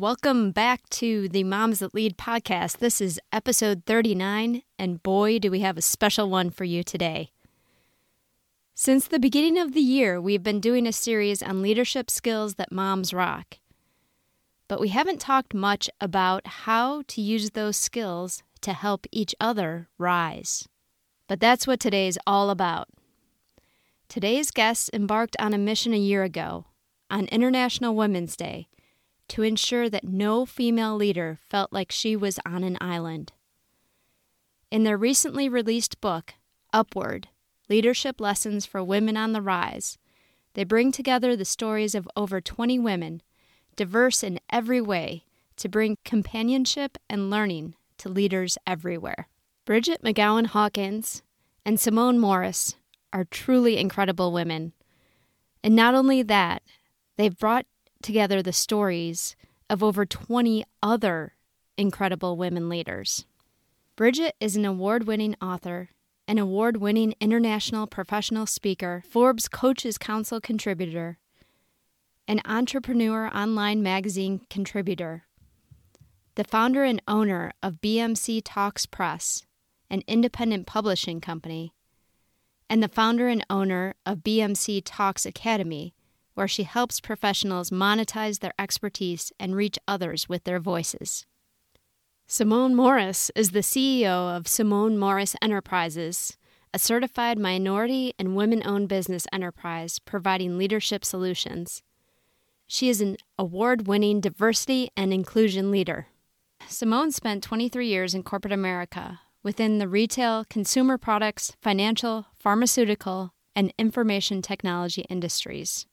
Welcome back to the Moms That Lead podcast. This is episode 39, and boy, do we have a special one for you today. Since the beginning of the year, we've been doing a series on leadership skills that moms rock. But we haven't talked much about how to use those skills to help each other rise. But that's what today's all about. Today's guests embarked on a mission a year ago, on International Women's Day, to ensure that no female leader felt like she was on an island. In their recently released book, Upward Leadership Lessons for Women on the Rise. They bring together the stories of over 20 women, diverse in every way, to bring companionship and learning to leaders everywhere. Bridget McGowan Hawkins and Simone Morris are truly incredible women. And not only that, they've brought together the stories of over 20 other incredible women leaders. Bridget is an award winning author an award winning international professional speaker, Forbes Coaches Council contributor, an entrepreneur online magazine contributor, the founder and owner of BMC Talks Press, an independent publishing company, and the founder and owner of BMC Talks Academy, where she helps professionals monetize their expertise and reach others with their voices. Simone Morris is the CEO of Simone Morris Enterprises, a certified minority and women owned business enterprise providing leadership solutions. She is an award winning diversity and inclusion leader. Simone spent 23 years in corporate America within the retail, consumer products, financial, pharmaceutical, and information technology industries.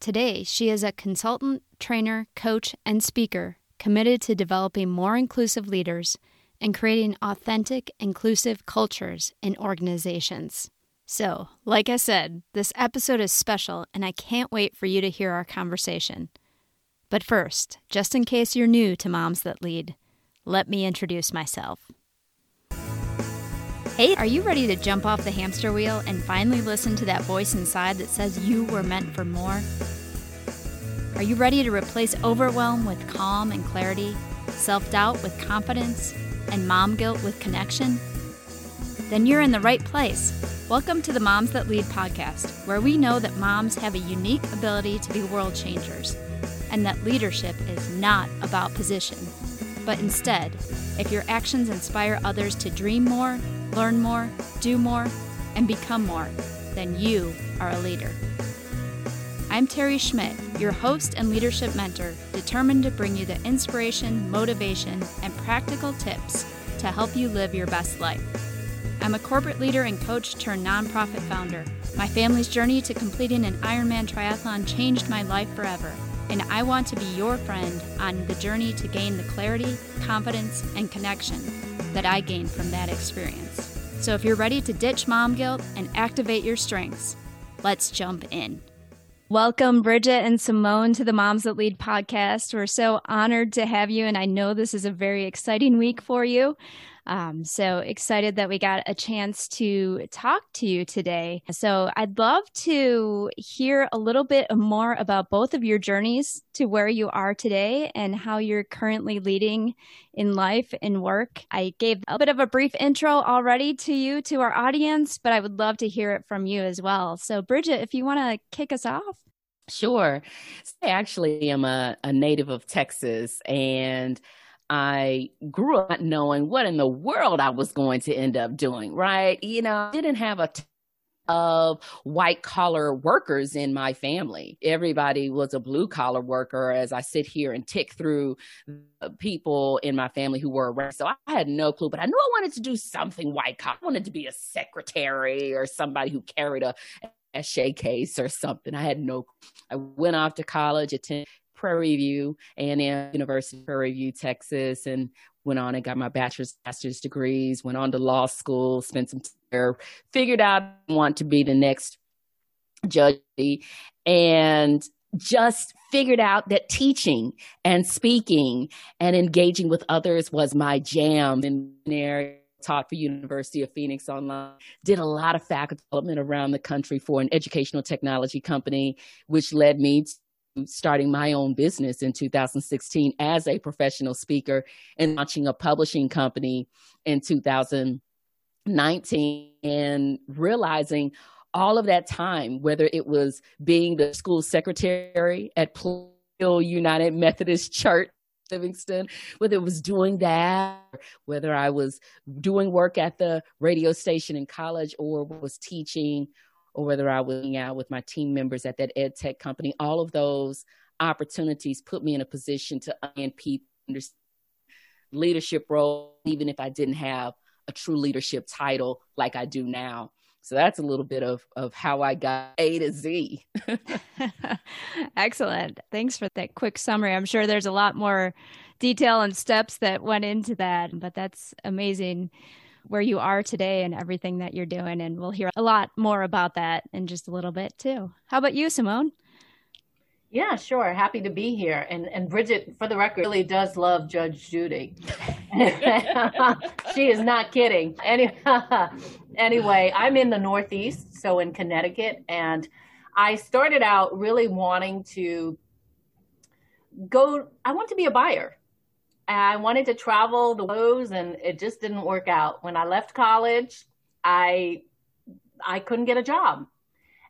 Today, she is a consultant, trainer, coach, and speaker committed to developing more inclusive leaders and creating authentic, inclusive cultures in organizations. So, like I said, this episode is special, and I can't wait for you to hear our conversation. But first, just in case you're new to Moms That Lead, let me introduce myself. Hey, are you ready to jump off the hamster wheel and finally listen to that voice inside that says you were meant for more? Are you ready to replace overwhelm with calm and clarity, self doubt with confidence, and mom guilt with connection? Then you're in the right place. Welcome to the Moms That Lead podcast, where we know that moms have a unique ability to be world changers, and that leadership is not about position, but instead, if your actions inspire others to dream more, learn more, do more, and become more, then you are a leader. I'm Terry Schmidt, your host and leadership mentor, determined to bring you the inspiration, motivation, and practical tips to help you live your best life. I'm a corporate leader and coach turned nonprofit founder. My family's journey to completing an Ironman triathlon changed my life forever, and I want to be your friend on the journey to gain the clarity, confidence, and connection that I gained from that experience. So if you're ready to ditch mom guilt and activate your strengths, let's jump in. Welcome, Bridget and Simone, to the Moms That Lead podcast. We're so honored to have you, and I know this is a very exciting week for you. Um, so excited that we got a chance to talk to you today. So I'd love to hear a little bit more about both of your journeys to where you are today and how you're currently leading in life and work. I gave a bit of a brief intro already to you, to our audience, but I would love to hear it from you as well. So, Bridget, if you want to kick us off. Sure. I actually am a, a native of Texas and I grew up knowing what in the world I was going to end up doing, right? You know, I didn't have a t- of white collar workers in my family. Everybody was a blue collar worker as I sit here and tick through people in my family who were around. So I had no clue, but I knew I wanted to do something white collar. I wanted to be a secretary or somebody who carried a cachet case or something. I had no, I went off to college, attended Prairie View, A&M University, Prairie View, Texas, and went on and got my bachelor's, master's degrees, went on to law school, spent some time there, figured out I want to be the next judge and just figured out that teaching and speaking and engaging with others was my jam. In there taught for University of Phoenix online, did a lot of faculty development around the country for an educational technology company, which led me starting my own business in 2016 as a professional speaker and launching a publishing company in 2019 and realizing all of that time, whether it was being the school secretary at Plainfield United Methodist Church, Livingston, whether it was doing that, whether I was doing work at the radio station in college or was teaching, or whether I was out with my team members at that ed tech company, all of those opportunities put me in a position to people, leadership role, even if I didn't have a true leadership title like I do now. So that's a little bit of, of how I got A to Z. Excellent. Thanks for that quick summary. I'm sure there's a lot more detail and steps that went into that, but that's amazing where you are today and everything that you're doing. And we'll hear a lot more about that in just a little bit too. How about you, Simone? Yeah, sure. Happy to be here. And and Bridget, for the record, really does love Judge Judy. she is not kidding. Any, anyway, I'm in the Northeast, so in Connecticut, and I started out really wanting to go. I want to be a buyer. I wanted to travel the roads, and it just didn't work out. When I left college, I I couldn't get a job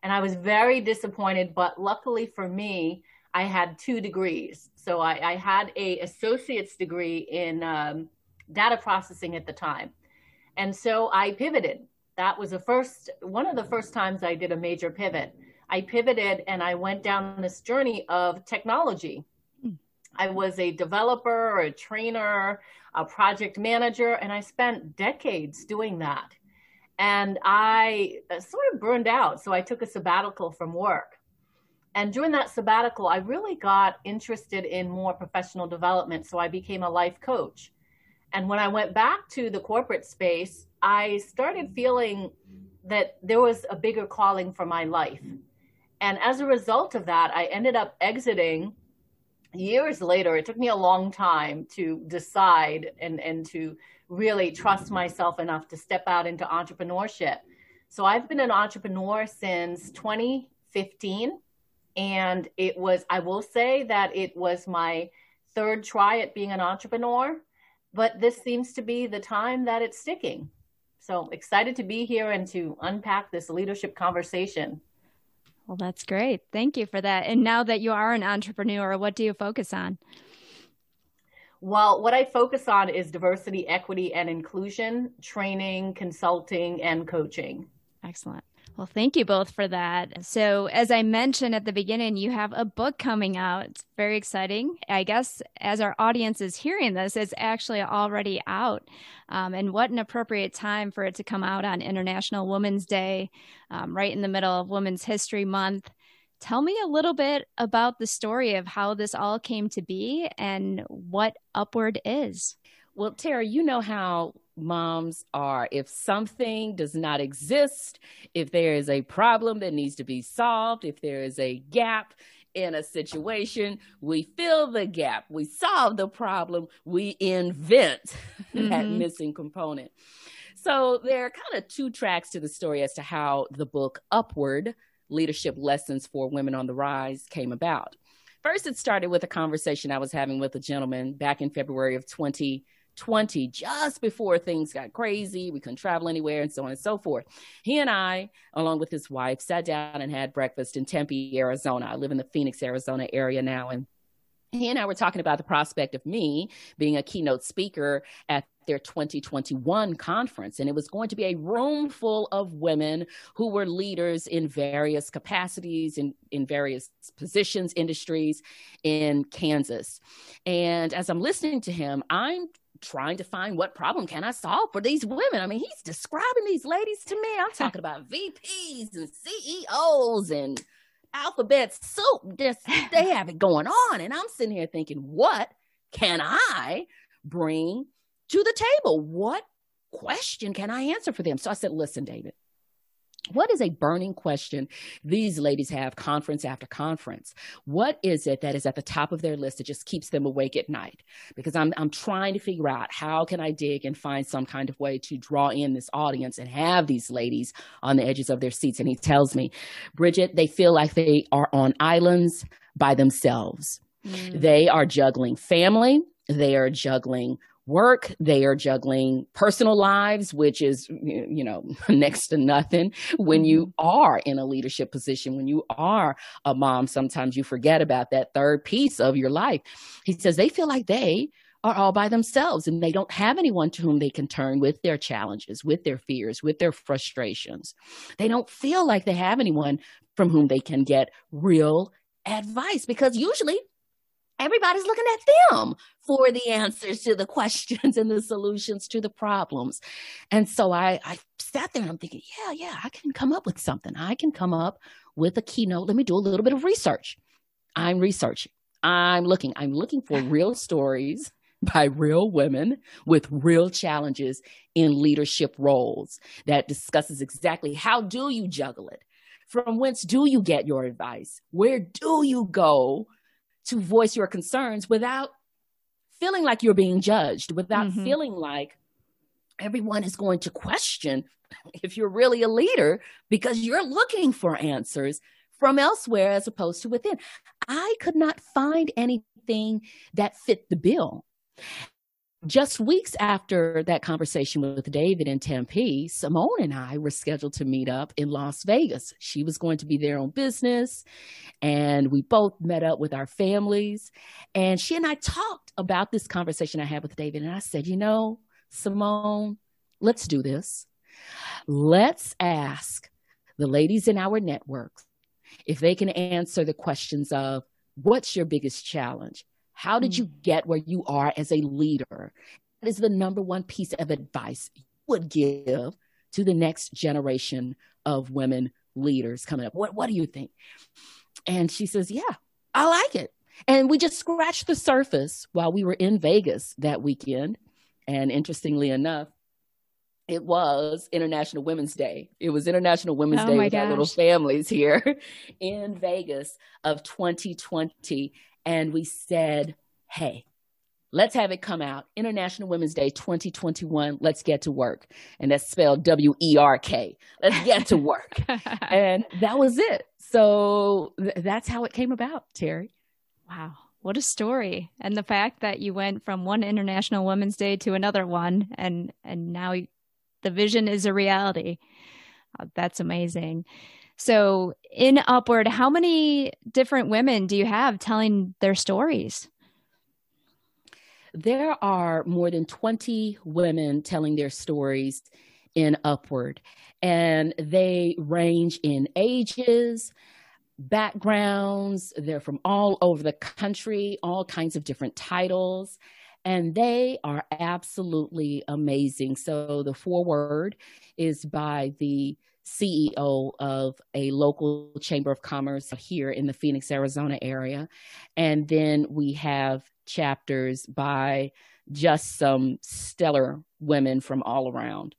and I was very disappointed. But luckily for me, I had two degrees. So I, I had a associate's degree in um, data processing at the time, and so I pivoted. That was the first one of the first times I did a major pivot. I pivoted and I went down this journey of technology. I was a developer, a trainer, a project manager, and I spent decades doing that and I uh, sort of burned out. So I took a sabbatical from work. And during that sabbatical, I really got interested in more professional development. So I became a life coach. And when I went back to the corporate space, I started feeling that there was a bigger calling for my life. And as a result of that, I ended up exiting years later. It took me a long time to decide and, and to really trust myself enough to step out into entrepreneurship. So I've been an entrepreneur since 2015. And it was, I will say that it was my third try at being an entrepreneur, but this seems to be the time that it's sticking. So excited to be here and to unpack this leadership conversation. Well, that's great. Thank you for that. And now that you are an entrepreneur, what do you focus on? Well, what I focus on is diversity, equity, and inclusion training, consulting, and coaching. Excellent. Well, thank you both for that. So, as I mentioned at the beginning, you have a book coming out. It's very exciting. I guess as our audience is hearing this, it's actually already out. Um, and what an appropriate time for it to come out on International Women's Day, um, right in the middle of Women's History Month. Tell me a little bit about the story of how this all came to be and what Upward is. Well, Tara, you know how moms are. If something does not exist, if there is a problem that needs to be solved, if there is a gap in a situation, we fill the gap, we solve the problem, we invent mm-hmm. that missing component. So there are kind of two tracks to the story as to how the book Upward leadership lessons for women on the rise came about. First, it started with a conversation I was having with a gentleman back in February of 2020, just before things got crazy. We couldn't travel anywhere and so on and so forth. He and I, along with his wife, sat down and had breakfast in Tempe, Arizona. I live in the Phoenix, Arizona area now. And he and I were talking about the prospect of me being a keynote speaker at their 2021 conference. And it was going to be a room full of women who were leaders in various capacities, in, in various positions, industries in Kansas. And as I'm listening to him, I'm trying to find what problem can I solve for these women. I mean, he's describing these ladies to me. I'm talking about VPs and CEOs and alphabet soup. Just they have it going on. And I'm sitting here thinking, what can I bring to the table? What question can I answer for them? So I said, listen, David, What is a burning question these ladies have conference after conference? What is it that is at the top of their list that just keeps them awake at night? Because I'm, I'm trying to figure out how can I dig and find some kind of way to draw in this audience and have these ladies on the edges of their seats. And he tells me, Bridget, they feel like they are on islands by themselves. Mm. They are juggling family. They are juggling work they are juggling personal lives which is you know next to nothing. When you mm-hmm. are in a leadership position when you are a mom sometimes you forget about that third piece of your life. He says they feel like they are all by themselves and they don't have anyone to whom they can turn with their challenges with their fears with their frustrations. They don't feel like they have anyone from whom they can get real advice because usually everybody's looking at them for the answers to the questions and the solutions to the problems. And so I, I sat there and I'm thinking, yeah, yeah, I can come up with something. I can come up with a keynote. Let me do a little bit of research. I'm researching. I'm looking. I'm looking for real stories by real women with real challenges in leadership roles that discusses exactly how do you juggle it? From whence do you get your advice? Where do you go to voice your concerns without feeling like you're being judged, without mm-hmm. feeling like everyone is going to question if you're really a leader because you're looking for answers from elsewhere as opposed to within. I could not find anything that fit the bill just weeks after that conversation with David in Tempe, Simone and I were scheduled to meet up in Las Vegas. She was going to be there on business, and we both met up with our families. And she and I talked about this conversation I had with David. And I said, You know, Simone, let's do this. Let's ask the ladies in our networks if they can answer the questions of what's your biggest challenge? How did you mm. get where you are as a leader? That is the number one piece of advice you would give to the next generation of women leaders coming up. What, what do you think? And she says, Yeah, I like it. And we just scratched the surface while we were in Vegas that weekend. And interestingly enough, it was International Women's Day. It was International Women's oh Day with gosh. our little families here in Vegas of 2020 and we said, hey, let's have it come out. International Women's Day 2021. Let's get to work. And that's spelled W E R K. Let's get to work. and that was it. So th- that's how it came about, Terry. Wow. What a story. And the fact that you went from one International Women's Day to another one and and now the vision is a reality. Uh, that's amazing. So, in Upward, how many different women do you have telling their stories? There are more than 20 women telling their stories in Upward, and they range in ages, backgrounds. They're from all over the country, all kinds of different titles, and they are absolutely amazing. So, the foreword is by the CEO of a local chamber of commerce here in the Phoenix, Arizona area. And then we have chapters by just some stellar women from all around.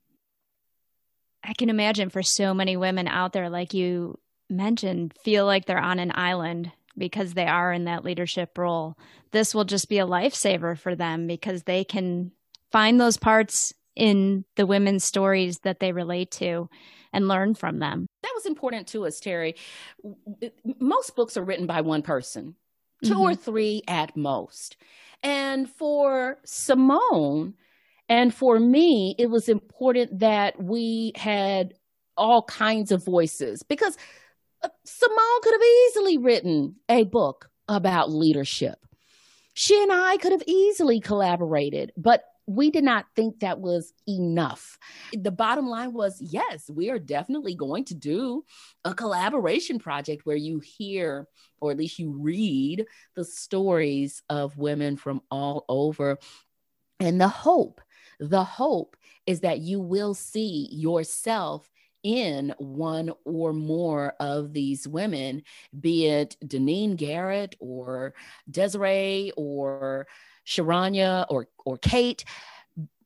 I can imagine for so many women out there, like you mentioned, feel like they're on an island because they are in that leadership role. This will just be a lifesaver for them because they can find those parts in the women's stories that they relate to and learn from them. That was important to us, Terry. Most books are written by one person, 2 mm-hmm. or three at most. And for Simone and for me, it was important that we had all kinds of voices because uh, Simone could have easily written a book about leadership. She and I could have easily collaborated, but we did not think that was enough. The bottom line was yes, we are definitely going to do a collaboration project where you hear, or at least you read, the stories of women from all over. And the hope, the hope is that you will see yourself in one or more of these women, be it Deneen Garrett or Desiree or Sharanya or or Kate,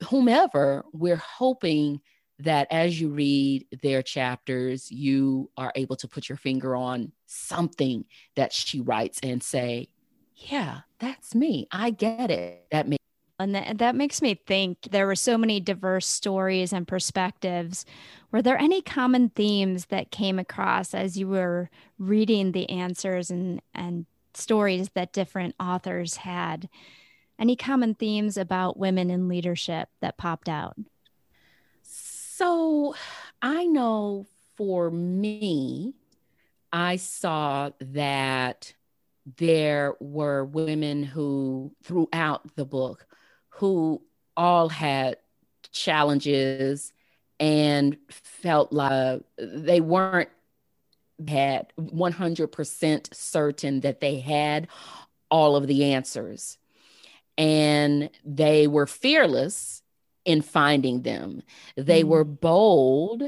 whomever, we're hoping that as you read their chapters, you are able to put your finger on something that she writes and say, Yeah, that's me. I get it. That makes and that, makes me think there were so many diverse stories and perspectives. Were there any common themes that came across as you were reading the answers and, and stories that different authors had? Any common themes about women in leadership that popped out? So I know for me, I saw that there were women who, throughout the book, who all had challenges and felt like they weren't had 100% certain that they had all of the answers and they were fearless in finding them they mm. were bold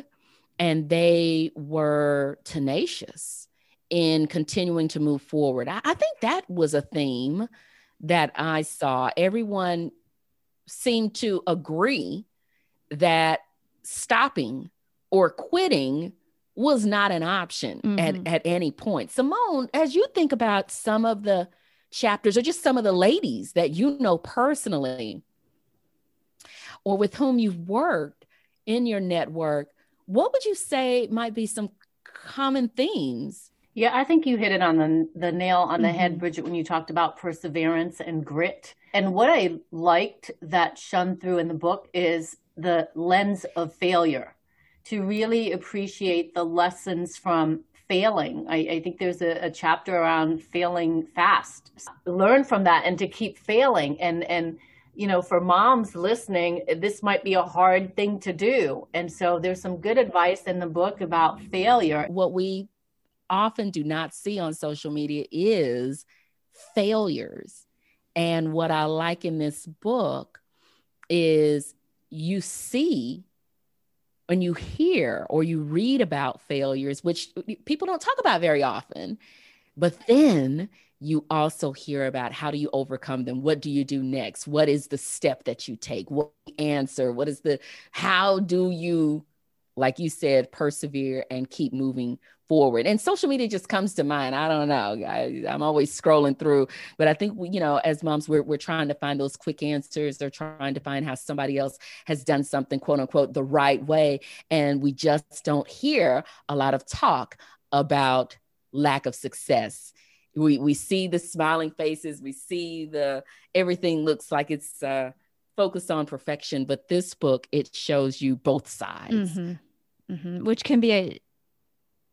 and they were tenacious in continuing to move forward I, I think that was a theme that i saw everyone seem to agree that stopping or quitting was not an option mm-hmm. at, at any point. Simone, as you think about some of the chapters or just some of the ladies that you know personally or with whom you've worked in your network, what would you say might be some common themes? Yeah, I think you hit it on the, the nail on the mm-hmm. head, Bridget, when you talked about perseverance and grit. And what I liked that shone through in the book is the lens of failure to really appreciate the lessons from failing. I, I think there's a, a, chapter around failing fast. Learn from that and to keep failing. And and you know, for moms listening, this might be a hard thing to do. And so there's some good advice in the book about failure. What we often do not see on social media is failures and what I like in this book is you see and you hear or you read about failures, which people don't talk about very often, but then you also hear about how do you overcome them? What do you do next? What is the step that you take? What answer? What is the, how do you, like you said, persevere and keep moving forward. And social media just comes to mind. I don't know. I, am always scrolling through, but I think we, you know, as moms, we're we're trying to find those quick answers. They're trying to find how somebody else has done something, quote unquote, the right way, and we just don't hear a lot of talk about lack of success. We we see the smiling faces. We see the everything looks like it's. Uh, focused on perfection but this book it shows you both sides mm-hmm. Mm-hmm. which can be a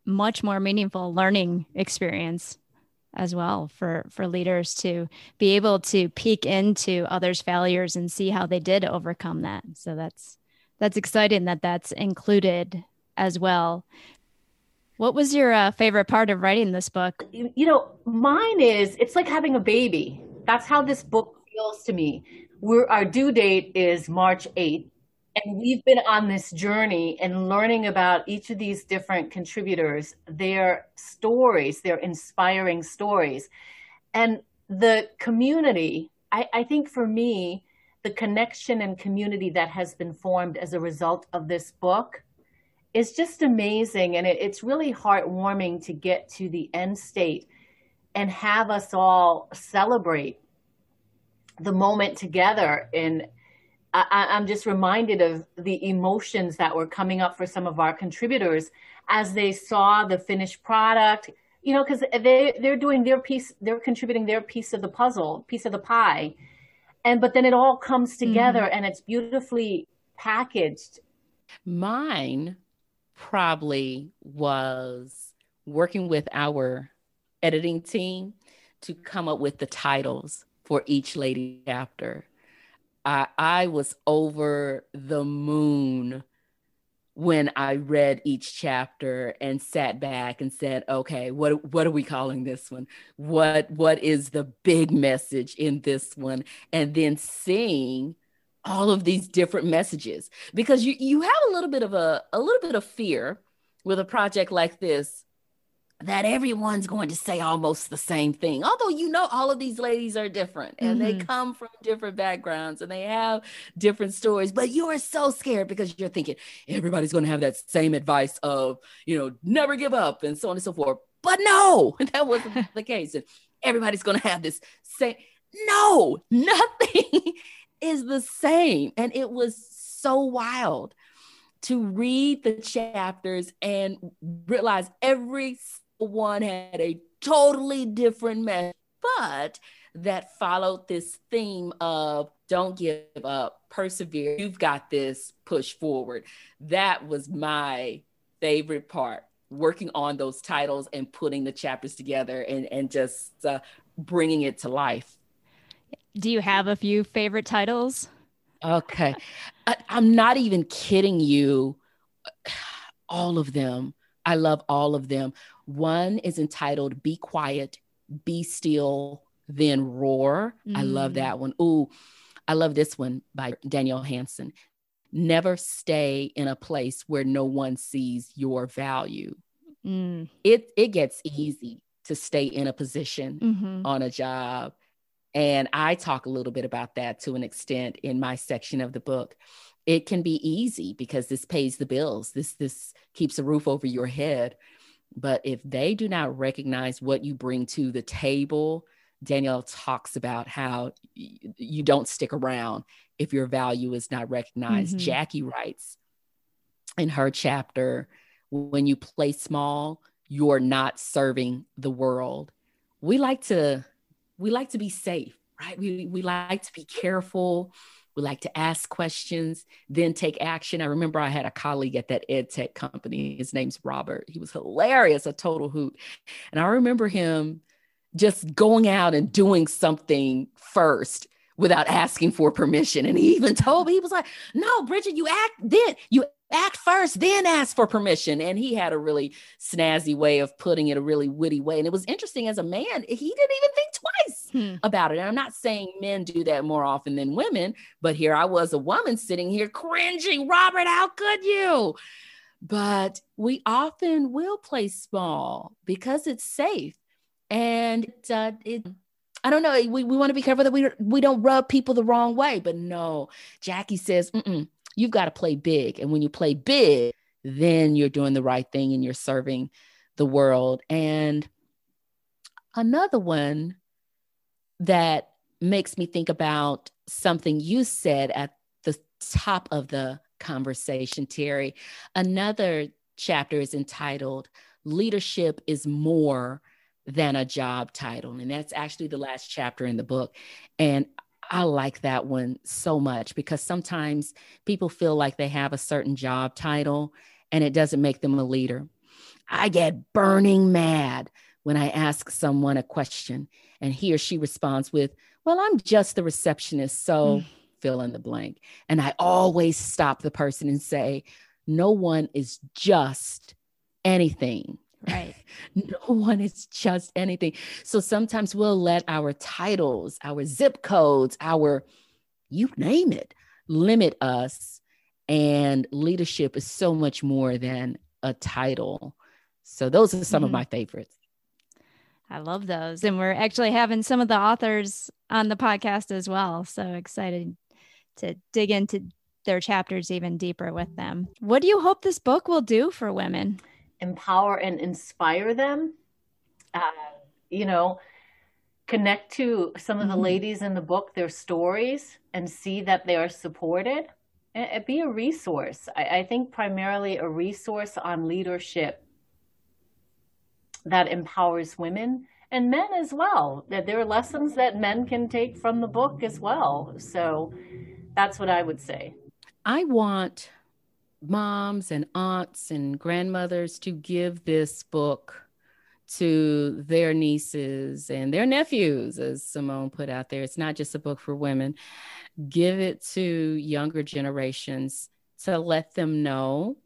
much more meaningful learning experience as well for for leaders to be able to peek into others failures and see how they did overcome that. So that's that's exciting that that's included as well. What was your uh, favorite part of writing this book? You know mine is it's like having a baby. That's how this book feels to me. We're our due date is march 8th and we've been on this journey and learning about each of these different contributors, their stories, their inspiring stories. And the community, I, I think for me, the connection and community that has been formed as a result of this book is just amazing. And it, it's really heartwarming to get to the end state and have us all celebrate the moment together in I, am just reminded of the emotions that were coming up for some of our contributors as they saw the finished product. You know, because they they're doing their piece, they're contributing their piece of the puzzle, piece of the pie, and but then it all comes together mm-hmm. and it's beautifully packaged. Mine probably was working with our editing team to come up with the titles for each lady chapter I, I was over the moon when I read each chapter and sat back and said, okay, what what are we calling this one? What what is the big message in this one? And then seeing all of these different messages because you you have a little bit of a a little bit of fear with a project like this that everyone's going to say almost the same thing. Although you know all of these ladies are different and mm-hmm. they come from different backgrounds and they have different stories, but you are so scared because you're thinking everybody's going to have that same advice of, you know, never give up and so on and so forth. But no, that wasn't the case. And everybody's going to have this same no, nothing is the same. And it was so wild to read the chapters and realize every one had a totally different message, but that followed this theme of don't give up, persevere, you've got this, push forward. That was my favorite part working on those titles and putting the chapters together and, and just uh, bringing it to life. Do you have a few favorite titles? Okay. I, I'm not even kidding you. All of them. I love all of them. One is entitled Be Quiet, Be Still, Then Roar. Mm. I love mm. that one. Ooh, I love this one by Danielle Hansen. Never stay in a place where no one sees your value. Mm. It it gets easy to stay in a position mm-hmm. on a job. And I talk a little bit about that to an extent in my section of the book it can be easy because this pays the bills this this keeps a roof over your head but if they do not recognize what you bring to the table danielle talks about how you don't stick around if your value is not recognized. Mm-hmm. jackie writes in her chapter when you play small you're not serving the world. We like to we like to be safe right? We, we like to be careful we like to ask questions, then take action. I remember I had a colleague at that ed tech company. His name's Robert. He was hilarious, a total hoot. And I remember him just going out and doing something first without asking for permission. And he even told me, he was like, no, Bridget, you act then you act first, then ask for permission. And he had a really snazzy way of putting it, a really witty way. And it was interesting as a man, he didn't even think twice hmm. about it. And I'm not saying men do that more often than women, but here I was a woman sitting here cringing, Robert, how could you? But we often will play small because it's safe. And uh, it, I don't know. We, we want to be careful that we, we don't rub people the wrong way. But no, Jackie says, you've got to play big. And when you play big, then you're doing the right thing and you're serving the world. And another one that makes me think about something you said at the top of the conversation, Terry. Another chapter is entitled Leadership is More Than a Job Title. And that's actually the last chapter in the book. And I like that one so much because sometimes people feel like they have a certain job title and it doesn't make them a leader. I get burning mad when I ask someone a question and he or she responds with, Well, I'm just the receptionist, so mm. fill in the blank. And I always stop the person and say, No one is just anything. Right. no one is just anything. So sometimes we'll let our titles, our zip codes, our you name it, limit us. And leadership is so much more than a title. So those are some mm-hmm. of my favorites. I love those. And we're actually having some of the authors on the podcast as well. So excited to dig into their chapters even deeper with them. What do you hope this book will do for women? empower and inspire them. Uh, you know, connect to some of the mm-hmm. ladies in the book, their stories, and see that they are supported. And be a resource. I, I think primarily a resource on leadership that empowers women and men as well. That there are lessons that men can take from the book as well. So that's what I would say. I want moms and aunts and grandmothers to give this book to their nieces and their nephews, as Simone put out there. It's not just a book for women. Give it to younger generations to let them know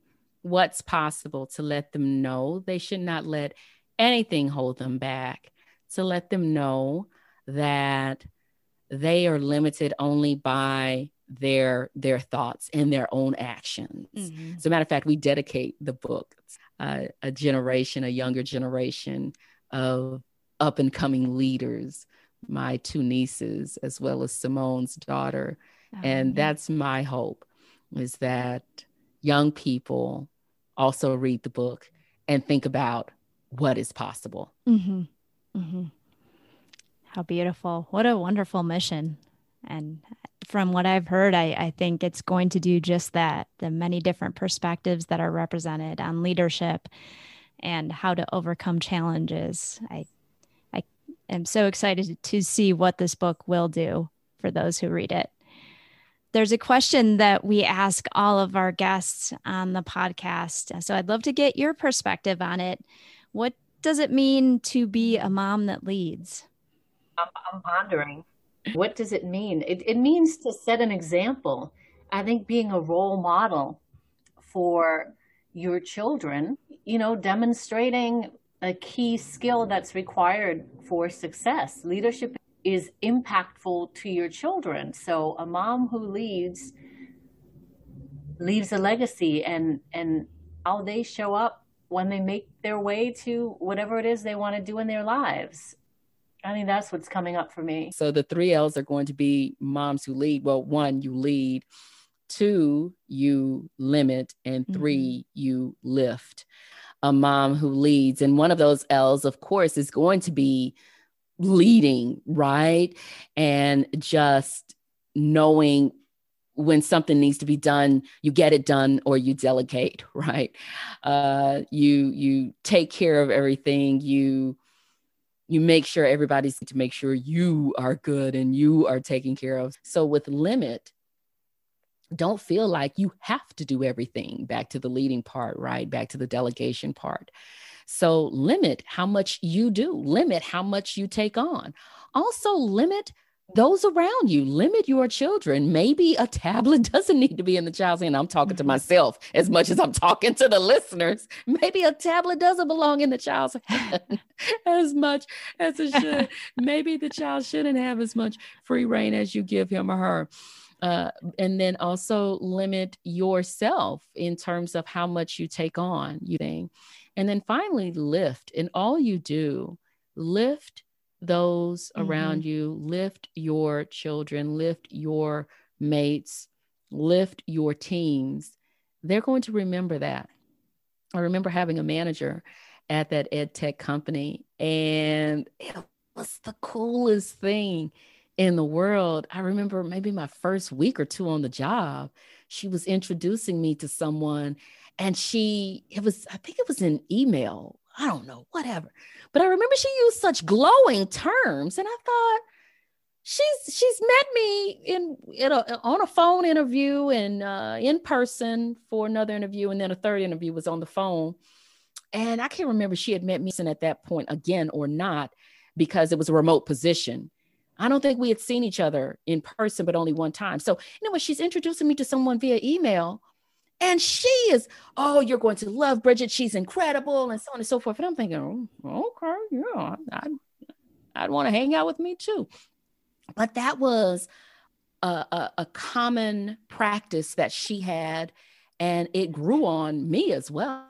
what's possible, to let them know they should not let anything hold them back, to let them know that they are limited only by their their thoughts and their own actions. Mm-hmm. As a matter of fact, we dedicate the book uh, a generation, a younger generation of up and coming leaders. My two nieces, as well as Simone's daughter, oh, and that's my hope is that young people also read the book and think about what is possible. Mm-hmm. Mm-hmm. How beautiful. What a wonderful mission. And from what I've heard, I, I think it's going to do just that the many different perspectives that are represented on leadership and how to overcome challenges. I, I am so excited to see what this book will do for those who read it. There's a question that we ask all of our guests on the podcast. So I'd love to get your perspective on it. What does it mean to be a mom that leads? I'm, I'm pondering. What does it mean? It, it means to set an example. I think being a role model for your children, you know, demonstrating a key skill that's required for success. Leadership is impactful to your children. So a mom who leads leaves a legacy and and how they show up when they make their way to whatever it is they want to do in their lives. I mean, that's what's coming up for me. So the three L's are going to be moms who lead. Well, one, you lead. Two, you limit. And 3 mm-hmm. you lift. A mom who leads. And one of those L's, of course, is going to be leading, right? And just knowing when something needs to be done you get it done or you delegate right uh, you you take care of everything you you make sure everybody's to make sure you are good and you are taken care of. So with limit, don't feel like you have to do everything back to the leading part, right? Back to the delegation part. So limit how much you do, limit how much you take on. Also, limit those around you limit your children. Maybe a tablet doesn't need to be in the child's hand. I'm talking to mm-hmm. myself as much as i'm talking to the listeners. Maybe a tablet doesn't belong in the child's hand as much as it should. Maybe the child shouldn't have as much free rein as you give him or her. Uh, and then also limit yourself in terms of how much you take on you think. And then finally lift. In all you do lift those mm-hmm. around you, lift your children, lift your mates, lift your teams. They're going to remember that. I remember having a manager at that ed tech company, and it was the coolest thing in the world. I remember maybe my first week or two on the job, she was introducing me to someone, and she, it was, I think it was an email. I don't know, whatever. But I remember she used such glowing terms, and I thought she's she's met me in, in a, on a phone interview and uh, in person for another interview, and then a third interview was on the phone. And I can't remember she had met me at that point again or not because it was a remote position. I don't think we had seen each other in person, but only one time. So anyway, she's introducing me to someone via email. And she is, oh, you're going to love Bridget. She's incredible, and so on and so forth. And I'm thinking, oh, okay, yeah, I'd, I'd want to hang out with me too. But that was a, a, a common practice that she had, and it grew on me as well.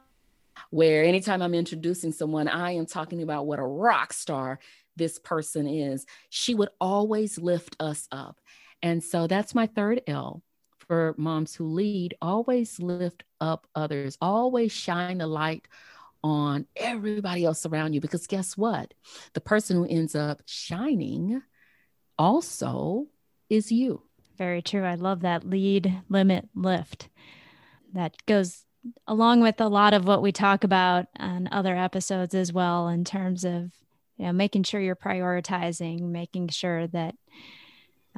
Where anytime I'm introducing someone, I am talking about what a rock star this person is. She would always lift us up. And so that's my third L for moms who lead always lift up others, always shine the light on everybody else around you. Because guess what? The person who ends up shining also is you. Very true. I love that lead, limit, lift. That goes along with a lot of what we talk about on other episodes as well, in terms of you know making sure you're prioritizing, making sure that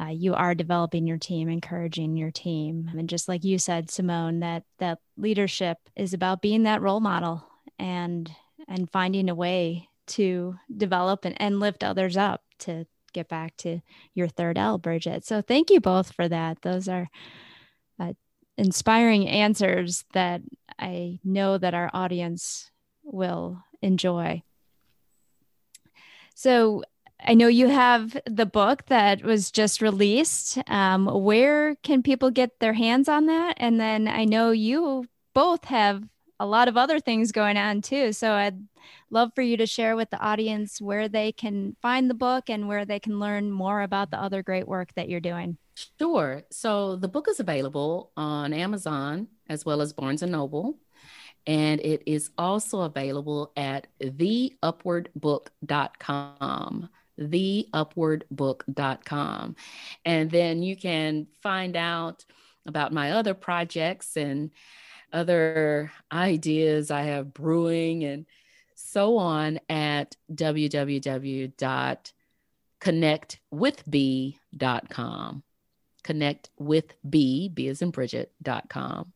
uh, you are developing your team, encouraging your team. And just like you said, Simone, that that leadership is about being that role model and and finding a way to develop and, and lift others up to get back to your third L, Bridget. So thank you both for that. Those are uh, inspiring answers that I know that our audience will enjoy. So I know you have the book that was just released. Um, where can people get their hands on that? And then I know you both have a lot of other things going on too. So I'd love for you to share with the audience where they can find the book and where they can learn more about the other great work that you're doing. Sure. So the book is available on Amazon as well as Barnes and Noble. And it is also available at theupwardbook.com theupwardbook.com. And then you can find out about my other projects and other ideas I have brewing and so on at www.connectwithb.com. Connect with B, B is in Bridget.com.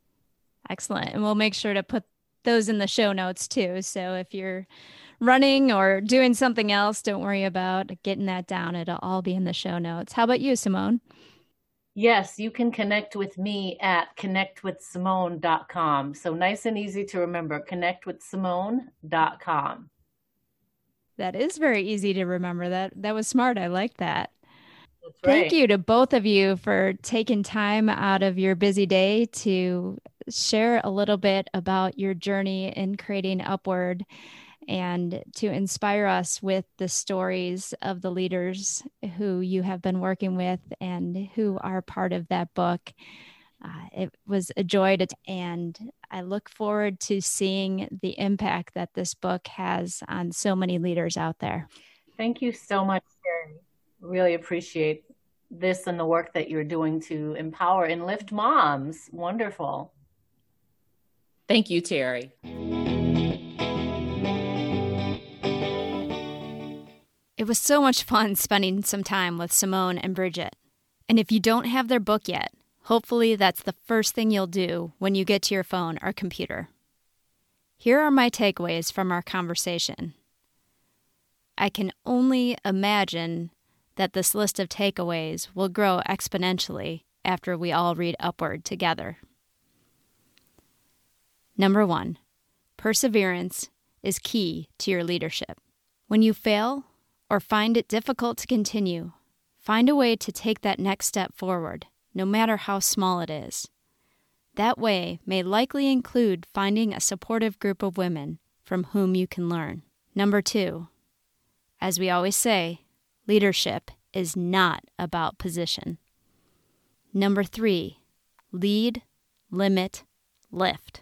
Excellent. And we'll make sure to put those in the show notes too. So if you're running or doing something else, don't worry about getting that down. It'll all be in the show notes. How about you, Simone? Yes, you can connect with me at connectwithsimone.com. So nice and easy to remember connectwithsimone.com. That is very easy to remember. That that was smart. I like that. Right. Thank you to both of you for taking time out of your busy day to share a little bit about your journey in creating Upward and to inspire us with the stories of the leaders who you have been working with and who are part of that book. Uh, it was a joy to, and I look forward to seeing the impact that this book has on so many leaders out there. Thank you so much, Terry. Really appreciate this and the work that you're doing to empower and lift moms. Wonderful. Thank you, Terry. It was so much fun spending some time with Simone and Bridget. And if you don't have their book yet, hopefully that's the first thing you'll do when you get to your phone or computer. Here are my takeaways from our conversation. I can only imagine that this list of takeaways will grow exponentially after we all read Upward together. Number one, perseverance is key to your leadership. When you fail, or find it difficult to continue, find a way to take that next step forward, no matter how small it is. That way may likely include finding a supportive group of women from whom you can learn. Number two, as we always say, leadership is not about position. Number three, lead, limit, lift.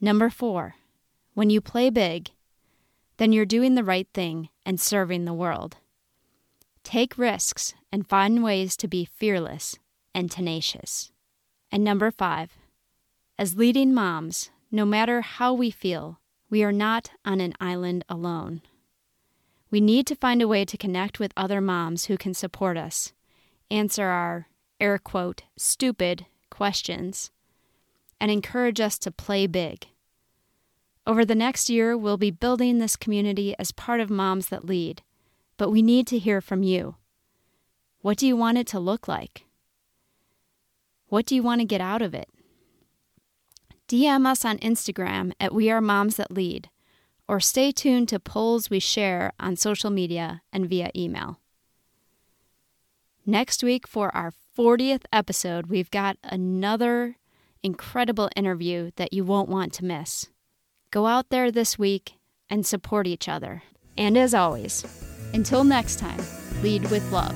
Number four, when you play big, then you're doing the right thing and serving the world. Take risks and find ways to be fearless and tenacious. And number five, as leading moms, no matter how we feel, we are not on an island alone. We need to find a way to connect with other moms who can support us, answer our, air quote, stupid questions, and encourage us to play big over the next year, we'll be building this community as part of Moms That Lead, but we need to hear from you. What do you want it to look like? What do you want to get out of it? DM us on Instagram at We Are Moms That Lead, or stay tuned to polls we share on social media and via email. Next week, for our 40th episode, we've got another incredible interview that you won't want to miss. Go out there this week and support each other. And as always, until next time, lead with love.